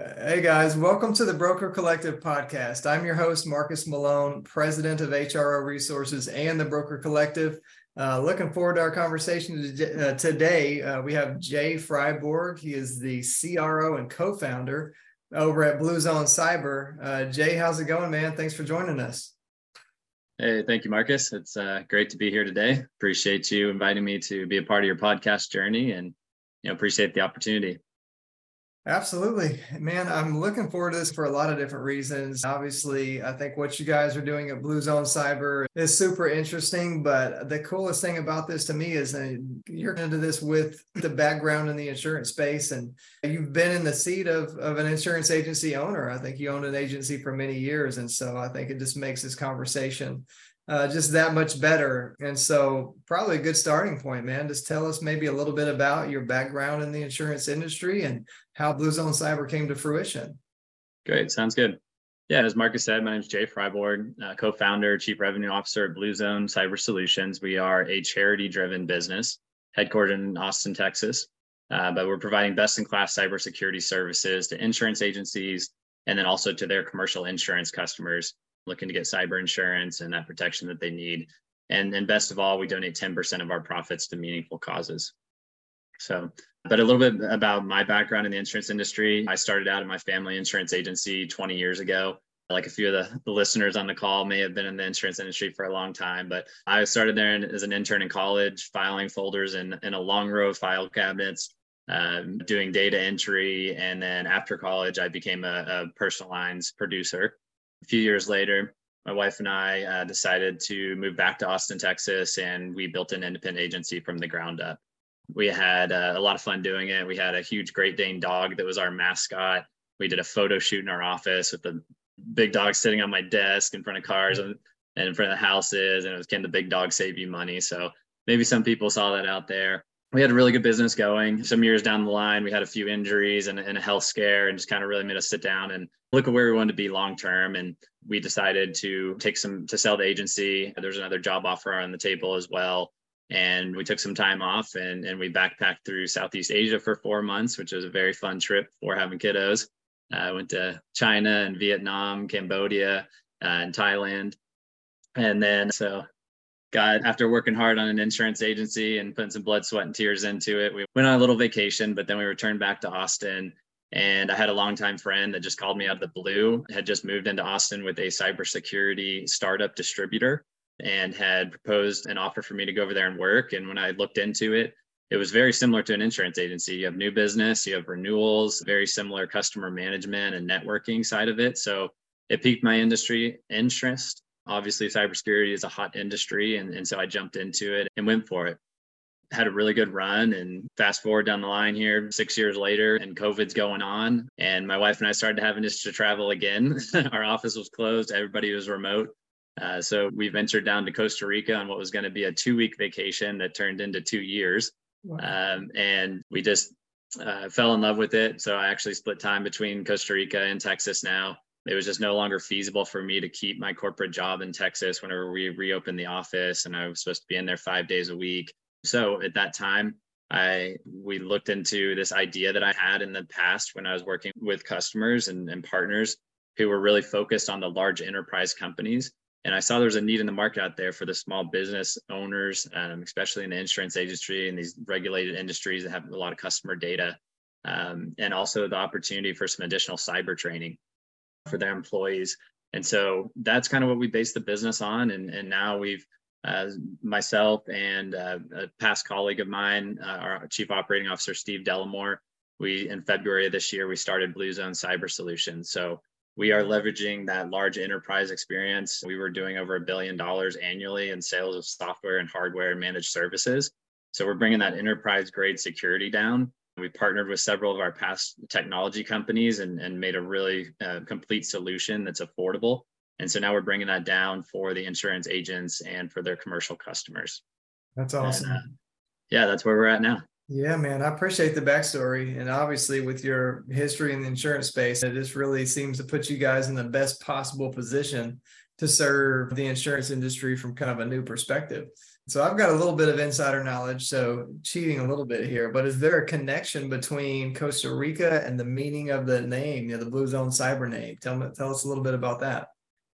Hey guys, welcome to the Broker Collective podcast. I'm your host, Marcus Malone, president of HRO Resources and the Broker Collective. Uh, looking forward to our conversation uh, today. Uh, we have Jay Fribourg. He is the CRO and co founder over at Blue Zone Cyber. Uh, Jay, how's it going, man? Thanks for joining us. Hey, thank you, Marcus. It's uh, great to be here today. Appreciate you inviting me to be a part of your podcast journey and you know appreciate the opportunity. Absolutely. Man, I'm looking forward to this for a lot of different reasons. Obviously, I think what you guys are doing at Blue Zone Cyber is super interesting. But the coolest thing about this to me is that you're into this with the background in the insurance space and you've been in the seat of, of an insurance agency owner. I think you owned an agency for many years. And so I think it just makes this conversation uh, just that much better. And so, probably a good starting point, man. Just tell us maybe a little bit about your background in the insurance industry and how Blue Zone Cyber came to fruition. Great, sounds good. Yeah, as Marcus said, my name is Jay Fribourg, uh, co-founder, chief revenue officer at Blue Zone Cyber Solutions. We are a charity-driven business headquartered in Austin, Texas, uh, but we're providing best-in-class cybersecurity services to insurance agencies and then also to their commercial insurance customers looking to get cyber insurance and that protection that they need. And, and best of all, we donate 10% of our profits to meaningful causes. So, but a little bit about my background in the insurance industry. I started out in my family insurance agency 20 years ago. Like a few of the, the listeners on the call may have been in the insurance industry for a long time, but I started there as an intern in college, filing folders in, in a long row of file cabinets, um, doing data entry. And then after college, I became a, a personal lines producer a few years later, my wife and I uh, decided to move back to Austin, Texas, and we built an independent agency from the ground up. We had uh, a lot of fun doing it. We had a huge Great Dane dog that was our mascot. We did a photo shoot in our office with the big dog sitting on my desk in front of cars and, and in front of the houses, and it was "Can the big dog save you money?" So maybe some people saw that out there we had a really good business going. Some years down the line, we had a few injuries and, and, a health scare, and just kind of really made us sit down and look at where we wanted to be long term. And we decided to take some to sell the agency. There's another job offer on the table as well. And we took some time off and, and we backpacked through Southeast Asia for four months, which was a very fun trip for having kiddos. I uh, went to China and Vietnam, Cambodia, uh, and Thailand. And then so got after working hard on an insurance agency and putting some blood, sweat, and tears into it. We went on a little vacation, but then we returned back to Austin. And I had a longtime friend that just called me out of the blue, had just moved into Austin with a cybersecurity startup distributor and had proposed an offer for me to go over there and work. And when I looked into it, it was very similar to an insurance agency. You have new business, you have renewals, very similar customer management and networking side of it. So it piqued my industry interest obviously cybersecurity is a hot industry and, and so i jumped into it and went for it. Had a really good run and fast forward down the line here six years later and covid's going on and my wife and i started having to travel again. Our office was closed everybody was remote. Uh, so we ventured down to costa rica on what was going to be a two week vacation that turned into two years. Wow. um, and we just uh, fell in love with it. So i actually split time between costa rica and texas now it was just no longer feasible for me to keep my corporate job in Texas whenever we reopened the office and I was supposed to be in there 5 days a week. So at that time, I we looked into this idea that I had in the past when I was working with customers and, and partners who were really focused on the large enterprise companies. And I saw there was a need in the market out there for the small business owners, um, especially in the insurance industry and these regulated industries that have a lot of customer data, um, and also the opportunity for some additional cyber training for their employees. And so that's kind of what we base the business on. And, and now we've, uh, myself and uh, a past colleague of mine, uh, our chief operating officer, Steve Delamore, we, in February of this year, we started Blue Zone Cyber Solutions. So we are leveraging that large enterprise experience. We were doing over a billion dollars annually in sales of software and hardware and managed services. So we're bringing that enterprise grade security down we partnered with several of our past technology companies and, and made a really uh, complete solution that's affordable. And so now we're bringing that down for the insurance agents and for their commercial customers. That's awesome. And, uh, yeah, that's where we're at now. Yeah, man, I appreciate the backstory. And obviously, with your history in the insurance space, it just really seems to put you guys in the best possible position to serve the insurance industry from kind of a new perspective. So I've got a little bit of insider knowledge, so cheating a little bit here, but is there a connection between Costa Rica and the meaning of the name, you know, the Blue Zone Cyber name? Tell me, tell us a little bit about that.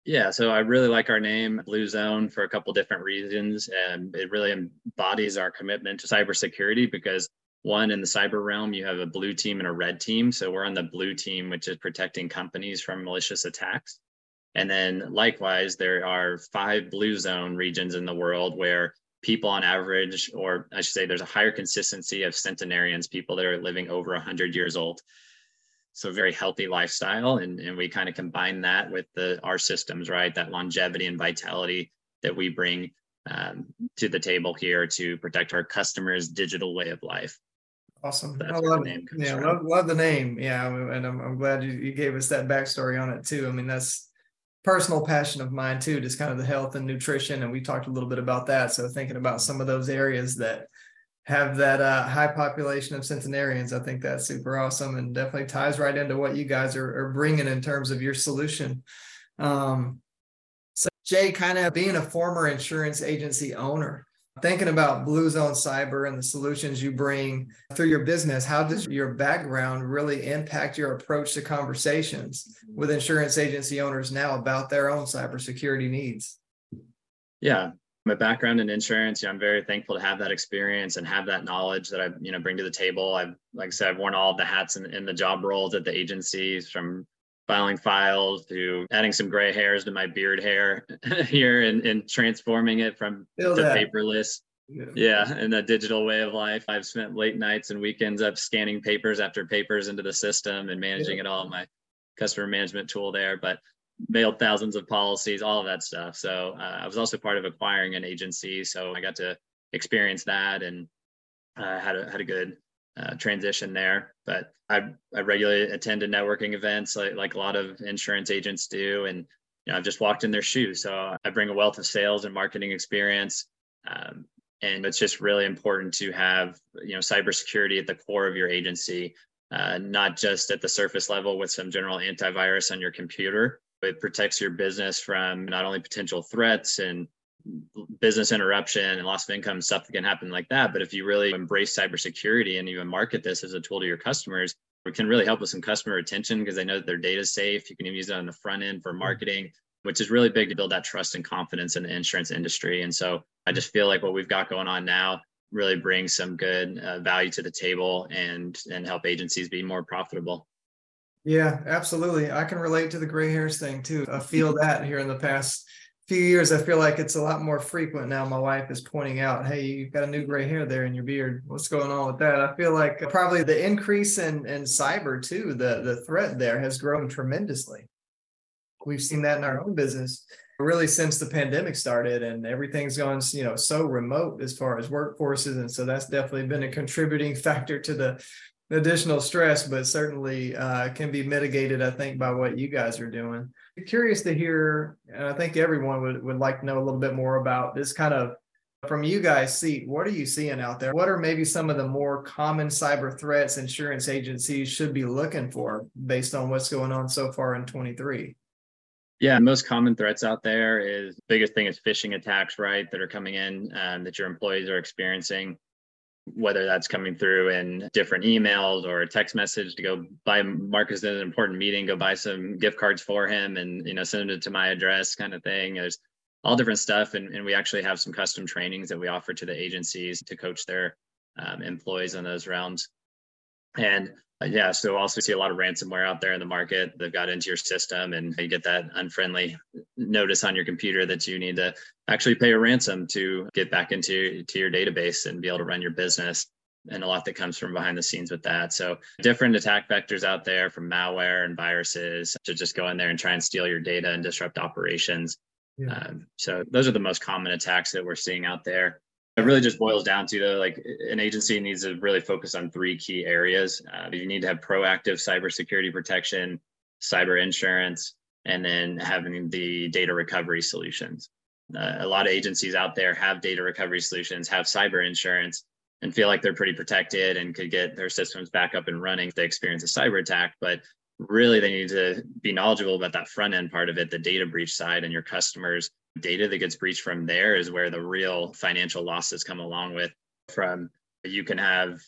Yeah, so I really like our name, Blue Zone, for a couple different reasons, and it really embodies our commitment to cybersecurity because one in the cyber realm, you have a blue team and a red team. So we're on the blue team, which is protecting companies from malicious attacks. And then likewise, there are five blue zone regions in the world where people on average, or I should say, there's a higher consistency of centenarians, people that are living over 100 years old. So very healthy lifestyle. And, and we kind of combine that with the our systems, right? That longevity and vitality that we bring um, to the table here to protect our customers' digital way of life. Awesome. I love, yeah, love, love, the name. Yeah. And I'm, I'm glad you, you gave us that backstory on it too. I mean, that's personal passion of mine too, just kind of the health and nutrition. And we talked a little bit about that. So thinking about some of those areas that have that uh, high population of centenarians, I think that's super awesome and definitely ties right into what you guys are, are bringing in terms of your solution. Um, so Jay, kind of being a former insurance agency owner, Thinking about Blue Zone Cyber and the solutions you bring through your business, how does your background really impact your approach to conversations with insurance agency owners now about their own cybersecurity needs? Yeah, my background in insurance, I'm very thankful to have that experience and have that knowledge that I, you know, bring to the table. I've, like I said, I've worn all of the hats in, in the job roles at the agencies from filing files to adding some gray hairs to my beard hair here and, and transforming it from Feel to that. paperless. Yeah. yeah, in a digital way of life. I've spent late nights and weekends up scanning papers after papers into the system and managing yeah. it all in my customer management tool there. But mailed thousands of policies, all of that stuff. So uh, I was also part of acquiring an agency, so I got to experience that and uh, had a had a good uh, transition there. But I, I regularly attend networking events like, like a lot of insurance agents do. And you know, I've just walked in their shoes. So I bring a wealth of sales and marketing experience. Um, and it's just really important to have you know cybersecurity at the core of your agency, uh, not just at the surface level with some general antivirus on your computer. But it protects your business from not only potential threats and business interruption and loss of income stuff can happen like that. But if you really embrace cybersecurity and even market this as a tool to your customers, it can really help with some customer retention because they know that their data is safe. You can even use it on the front end for marketing, which is really big to build that trust and confidence in the insurance industry. And so I just feel like what we've got going on now really brings some good uh, value to the table and and help agencies be more profitable. Yeah, absolutely. I can relate to the gray hairs thing too. I feel that here in the past few years, I feel like it's a lot more frequent now. My wife is pointing out, "Hey, you've got a new gray hair there in your beard. What's going on with that?" I feel like probably the increase in in cyber too. The the threat there has grown tremendously. We've seen that in our own business really since the pandemic started, and everything's gone you know so remote as far as workforces, and so that's definitely been a contributing factor to the additional stress, but certainly uh, can be mitigated, I think, by what you guys are doing. Curious to hear, and I think everyone would, would like to know a little bit more about this kind of from you guys seat. what are you seeing out there what are maybe some of the more common cyber threats insurance agencies should be looking for based on what's going on so far in 23 yeah most common threats out there is biggest thing is phishing attacks right that are coming in um, that your employees are experiencing whether that's coming through in different emails or a text message to go buy Marcus in an important meeting, go buy some gift cards for him and you know send it to my address kind of thing. There's all different stuff. And, and we actually have some custom trainings that we offer to the agencies to coach their um, employees on those realms. And uh, yeah, so also see a lot of ransomware out there in the market that got into your system, and you get that unfriendly notice on your computer that you need to actually pay a ransom to get back into to your database and be able to run your business. And a lot that comes from behind the scenes with that. So different attack vectors out there from malware and viruses to just go in there and try and steal your data and disrupt operations. Yeah. Um, so those are the most common attacks that we're seeing out there it really just boils down to though like an agency needs to really focus on three key areas. Uh, you need to have proactive cybersecurity protection cyber insurance and then having the data recovery solutions. Uh, a lot of agencies out there have data recovery solutions have cyber insurance and feel like they're pretty protected and could get their systems back up and running if they experience a cyber attack but really they need to be knowledgeable about that front end part of it, the data breach side and your customers data that gets breached from there is where the real financial losses come along with from you can have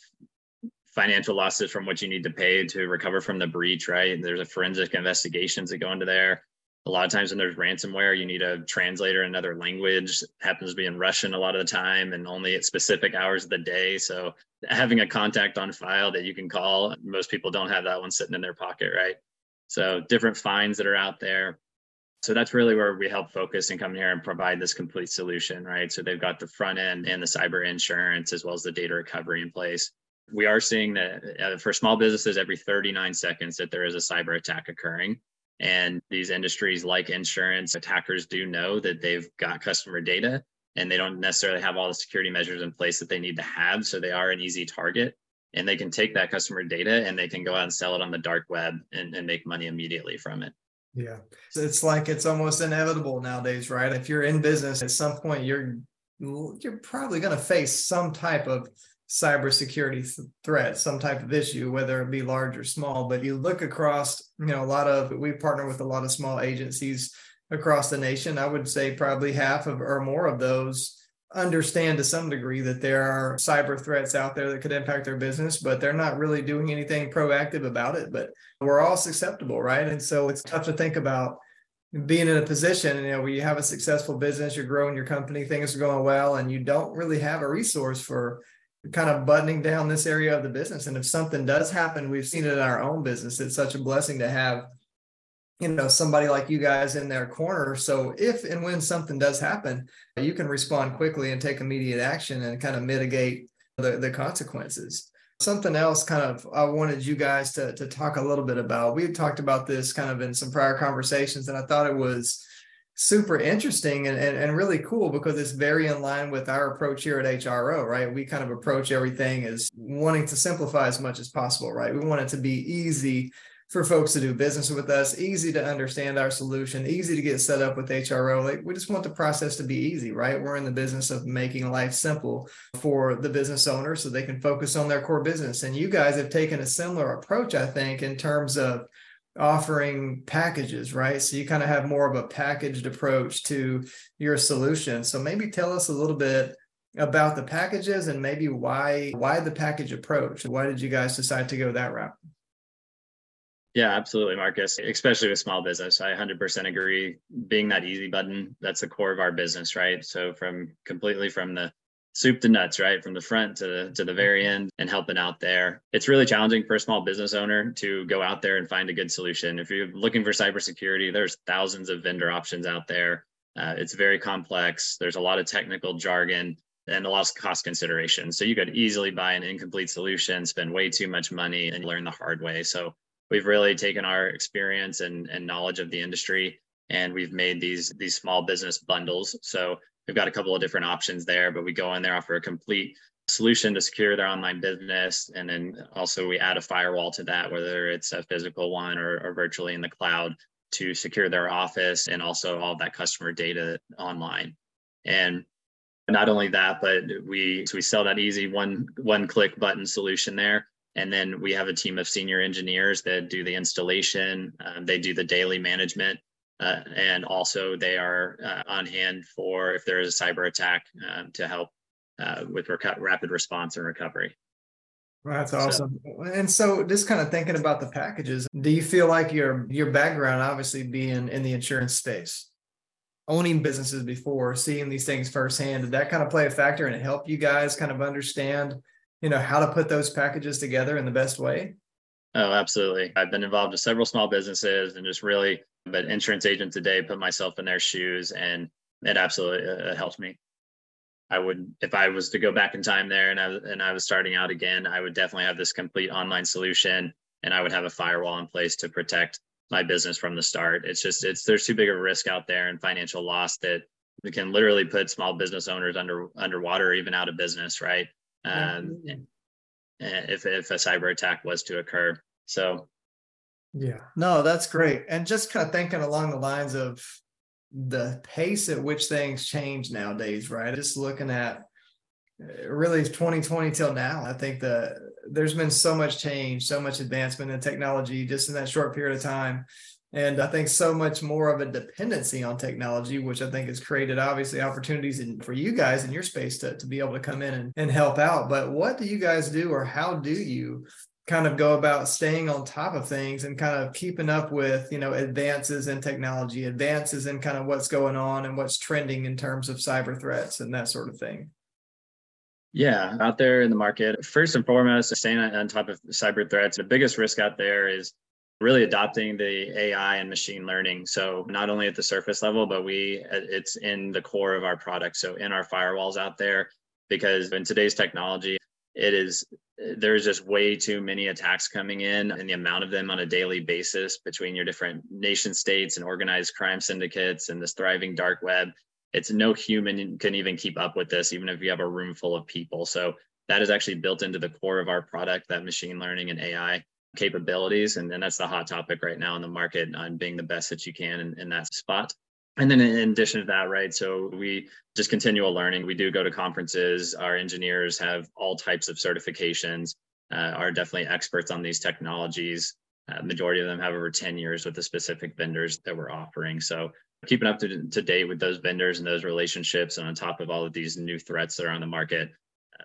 financial losses from what you need to pay to recover from the breach, right? There's a forensic investigations that go into there. A lot of times when there's ransomware, you need a translator in another language. It happens to be in Russian a lot of the time and only at specific hours of the day. So having a contact on file that you can call, most people don't have that one sitting in their pocket, right? So different fines that are out there. So that's really where we help focus and come here and provide this complete solution, right? So they've got the front end and the cyber insurance as well as the data recovery in place. We are seeing that uh, for small businesses every 39 seconds that there is a cyber attack occurring. And these industries like insurance attackers do know that they've got customer data and they don't necessarily have all the security measures in place that they need to have. So they are an easy target and they can take that customer data and they can go out and sell it on the dark web and, and make money immediately from it yeah it's like it's almost inevitable nowadays right if you're in business at some point you're you're probably going to face some type of cybersecurity threat, some type of issue, whether it be large or small. But you look across, you know, a lot of we partner with a lot of small agencies across the nation. I would say probably half of or more of those understand to some degree that there are cyber threats out there that could impact their business, but they're not really doing anything proactive about it. But we're all susceptible, right? And so it's tough to think about being in a position, you know, where you have a successful business, you're growing your company, things are going well, and you don't really have a resource for kind of buttoning down this area of the business. And if something does happen, we've seen it in our own business. It's such a blessing to have, you know, somebody like you guys in their corner. So if and when something does happen, you can respond quickly and take immediate action and kind of mitigate the, the consequences. Something else kind of I wanted you guys to, to talk a little bit about. We talked about this kind of in some prior conversations, and I thought it was super interesting and, and, and really cool because it's very in line with our approach here at HRO, right? We kind of approach everything as wanting to simplify as much as possible, right? We want it to be easy for folks to do business with us, easy to understand our solution, easy to get set up with HRO. Like we just want the process to be easy, right? We're in the business of making life simple for the business owner so they can focus on their core business. And you guys have taken a similar approach, I think, in terms of offering packages, right? So you kind of have more of a packaged approach to your solution. So maybe tell us a little bit about the packages and maybe why why the package approach. Why did you guys decide to go that route? Yeah, absolutely, Marcus. Especially with small business, I 100% agree. Being that easy button, that's the core of our business, right? So from completely from the soup to nuts, right? From the front to the, to the very end and helping out there. It's really challenging for a small business owner to go out there and find a good solution. If you're looking for cybersecurity, there's thousands of vendor options out there. Uh, it's very complex. There's a lot of technical jargon and a lot of cost considerations. So you could easily buy an incomplete solution, spend way too much money, and learn the hard way. So we've really taken our experience and, and knowledge of the industry and we've made these these small business bundles. So we've got a couple of different options there, but we go in there, offer a complete solution to secure their online business. And then also we add a firewall to that, whether it's a physical one or, or virtually in the cloud to secure their office and also all that customer data online. And not only that, but we so we sell that easy one one click button solution there. And then we have a team of senior engineers that do the installation. Um, they do the daily management uh, and also they are uh, on hand for if there is a cyber attack um, to help uh, with rec- rapid response and recovery. that's awesome. So, and so, just kind of thinking about the packages, do you feel like your your background, obviously being in the insurance space, owning businesses before, seeing these things firsthand, did that kind of play a factor and help you guys kind of understand, you know, how to put those packages together in the best way? Oh, absolutely. I've been involved with several small businesses and just really, but insurance agent today, put myself in their shoes and it absolutely uh, helped me. I would, if I was to go back in time there and I, and I was starting out again, I would definitely have this complete online solution and I would have a firewall in place to protect my business from the start. It's just, it's, there's too big of a risk out there and financial loss that we can literally put small business owners under underwater, or even out of business, right? Um, mm-hmm. Eh, if if a cyber attack was to occur. So yeah, no, that's great. And just kind of thinking along the lines of the pace at which things change nowadays, right? Just looking at really 2020 till now. I think that there's been so much change, so much advancement in technology just in that short period of time. And I think so much more of a dependency on technology, which I think has created obviously opportunities in, for you guys in your space to, to be able to come in and, and help out. But what do you guys do or how do you kind of go about staying on top of things and kind of keeping up with you know advances in technology advances in kind of what's going on and what's trending in terms of cyber threats and that sort of thing yeah out there in the market first and foremost staying on top of cyber threats the biggest risk out there is really adopting the ai and machine learning. So not only at the surface level but we uh, it's in the core of our product so in our firewalls out there because in today's technology it is there's just way too many attacks coming in and the amount of them on a daily basis between your different nation states and organized crime syndicates and this thriving dark web it's no human can even keep up with this even if you have a room full of people. So that is actually built into the core of our product that machine learning and ai capabilities and, and that's the hot topic right now in the market on being the best that you can in, in that spot. And then in addition to that right so we just continual learning. We do go to conferences. Our engineers have all types of certifications uh, are definitely experts on these technologies. Uh, majority of them have over 10 years with the specific vendors that we're offering. So keeping up to, to date with those vendors and those relationships and on top of all of these new threats that are on the market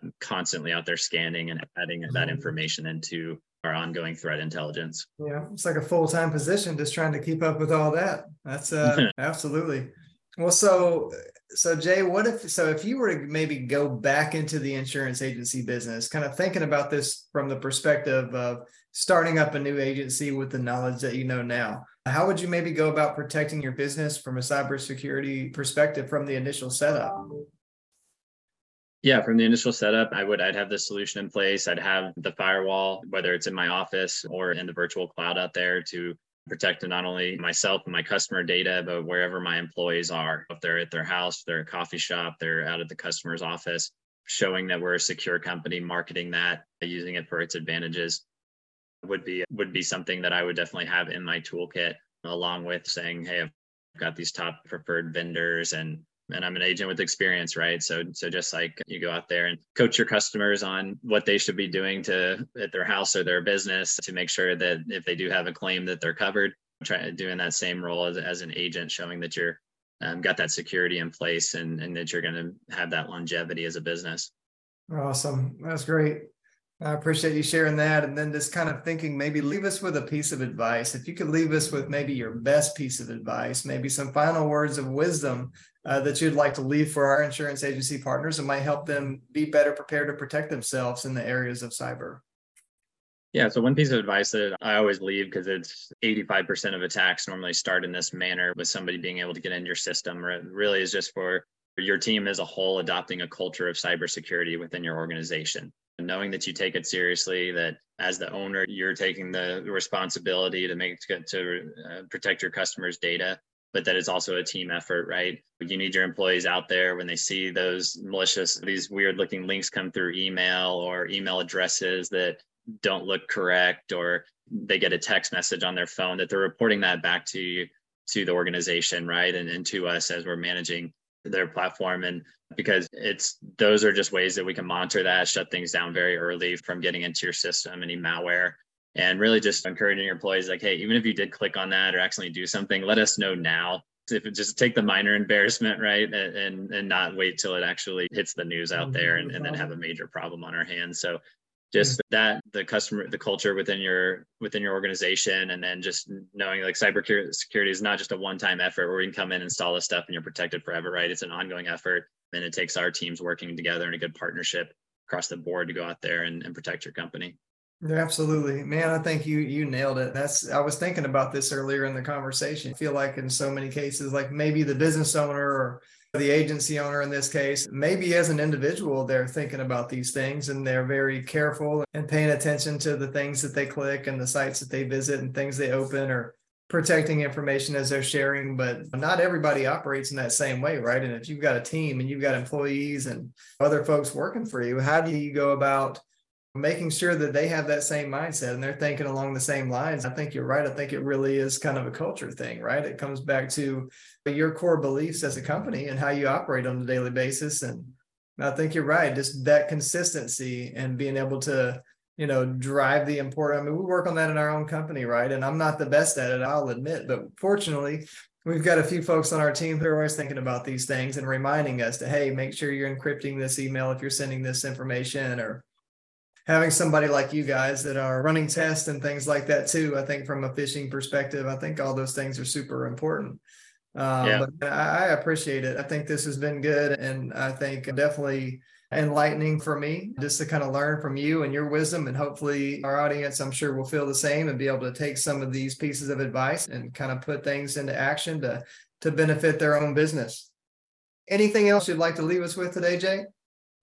um, constantly out there scanning and adding that mm-hmm. information into our ongoing threat intelligence. Yeah, it's like a full time position just trying to keep up with all that. That's uh, absolutely. Well, so so Jay, what if so if you were to maybe go back into the insurance agency business, kind of thinking about this from the perspective of starting up a new agency with the knowledge that you know now, how would you maybe go about protecting your business from a cybersecurity perspective from the initial setup? Yeah, from the initial setup, I would I'd have the solution in place. I'd have the firewall, whether it's in my office or in the virtual cloud out there to protect not only myself and my customer data, but wherever my employees are. If they're at their house, they're at a coffee shop, they're out at the customer's office, showing that we're a secure company, marketing that, using it for its advantages would be would be something that I would definitely have in my toolkit, along with saying, hey, I've got these top preferred vendors and and I'm an agent with experience, right? So so just like you go out there and coach your customers on what they should be doing to at their house or their business to make sure that if they do have a claim that they're covered. Try doing that same role as, as an agent, showing that you're um, got that security in place and and that you're going to have that longevity as a business. Awesome, that's great. I appreciate you sharing that. And then just kind of thinking, maybe leave us with a piece of advice. If you could leave us with maybe your best piece of advice, maybe some final words of wisdom uh, that you'd like to leave for our insurance agency partners and might help them be better prepared to protect themselves in the areas of cyber. Yeah, so one piece of advice that I always leave because it's 85% of attacks normally start in this manner with somebody being able to get into your system, or it really is just for your team as a whole adopting a culture of cybersecurity within your organization knowing that you take it seriously that as the owner you're taking the responsibility to make to, to uh, protect your customers data but that it's also a team effort right? You need your employees out there when they see those malicious these weird looking links come through email or email addresses that don't look correct or they get a text message on their phone that they're reporting that back to to the organization right? And, and to us as we're managing their platform. And because it's those are just ways that we can monitor that shut things down very early from getting into your system any malware. And really just encouraging your employees like hey even if you did click on that or accidentally do something let us know now. If it just take the minor embarrassment right? And, and and not wait till it actually hits the news out mm-hmm. there and, and then have a major problem on our hands. So just mm-hmm. that the customer the culture within your within your organization and then just knowing like cyber security is not just a one-time effort where we can come in and install this stuff and you're protected forever right it's an ongoing effort and it takes our teams working together in a good partnership across the board to go out there and, and protect your company absolutely. Man, I think you you nailed it. That's I was thinking about this earlier in the conversation. I feel like in so many cases, like maybe the business owner or the agency owner in this case, maybe as an individual, they're thinking about these things and they're very careful and paying attention to the things that they click and the sites that they visit and things they open or protecting information as they're sharing. But not everybody operates in that same way, right? And if you've got a team and you've got employees and other folks working for you, how do you go about making sure that they have that same mindset and they're thinking along the same lines. I think you're right. I think it really is kind of a culture thing, right? It comes back to your core beliefs as a company and how you operate on a daily basis. And I think you're right. Just that consistency and being able to, you know, drive the important. I mean, we work on that in our own company, right? And I'm not the best at it, I'll admit, but fortunately, we've got a few folks on our team who are always thinking about these things and reminding us to, hey, make sure you're encrypting this email if you're sending this information or having somebody like you guys that are running tests and things like that too. I think from a phishing perspective, I think all those things are super important. Um, yeah. But I, I appreciate it. I think this has been good, and I think definitely enlightening for me just to kind of learn from you and your wisdom and hopefully our audience i'm sure will feel the same and be able to take some of these pieces of advice and kind of put things into action to to benefit their own business anything else you'd like to leave us with today jay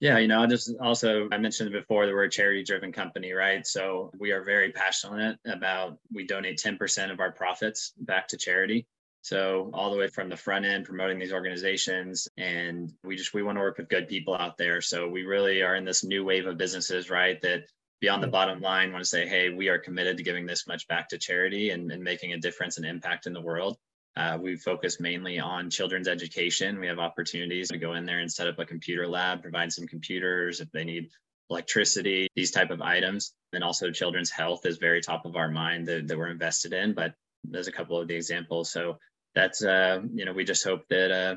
yeah, you know, I just also I mentioned before that we're a charity driven company, right? So we are very passionate about we donate 10% of our profits back to charity. So all the way from the front end promoting these organizations and we just we want to work with good people out there. So we really are in this new wave of businesses, right? That beyond the mm-hmm. bottom line want to say, hey, we are committed to giving this much back to charity and, and making a difference and impact in the world. Uh, we focus mainly on children's education. We have opportunities to go in there and set up a computer lab, provide some computers if they need electricity, these type of items. And also children's health is very top of our mind that, that we're invested in. But there's a couple of the examples. So that's uh, you know we just hope that uh,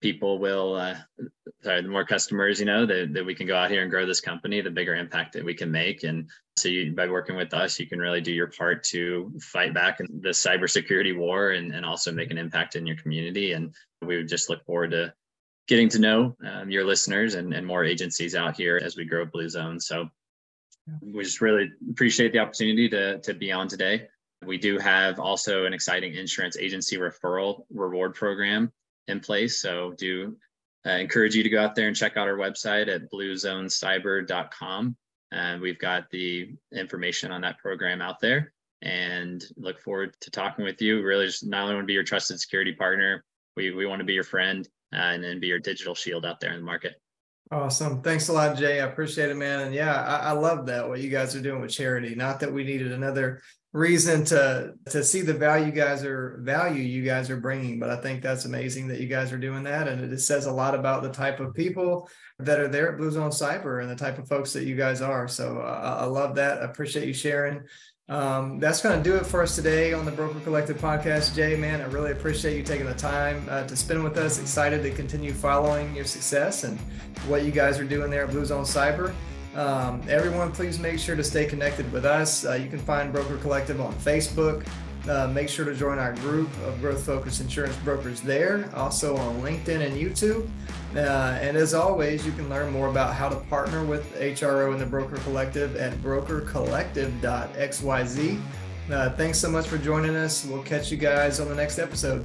people will uh, sorry the more customers you know that, that we can go out here and grow this company the bigger impact that we can make. And so you, by working with us you can really do your part to fight back in the cybersecurity war and, and also make an impact in your community. And we would just look forward to getting to know um, your listeners and, and more agencies out here as we grow blue zone. So we just really appreciate the opportunity to, to be on today. We do have also an exciting insurance agency referral reward program in place. So do uh, encourage you to go out there and check out our website at bluezonecyber.com. And we've got the information on that program out there and look forward to talking with you. Really just not only want to be your trusted security partner, we, we want to be your friend uh, and then be your digital shield out there in the market. Awesome. Thanks a lot, Jay. I appreciate it, man. And yeah, I, I love that what you guys are doing with charity. Not that we needed another reason to to see the value guys are value you guys are bringing but i think that's amazing that you guys are doing that. And it says a lot about the type of people that are there at blue zone cyber and the type of folks that you guys are. So uh, i love that. I appreciate you sharing. Um, that's going to do it for us today on the broker collective podcast. Jay man i really appreciate you taking the time uh, to spend with us. Excited to continue following your success and what you guys are doing there at blue zone cyber um, everyone, please make sure to stay connected with us. Uh, you can find Broker Collective on Facebook. Uh, make sure to join our group of growth focused insurance brokers there, also on LinkedIn and YouTube. Uh, and as always, you can learn more about how to partner with HRO and the Broker Collective at brokercollective.xyz. Uh, thanks so much for joining us. We'll catch you guys on the next episode.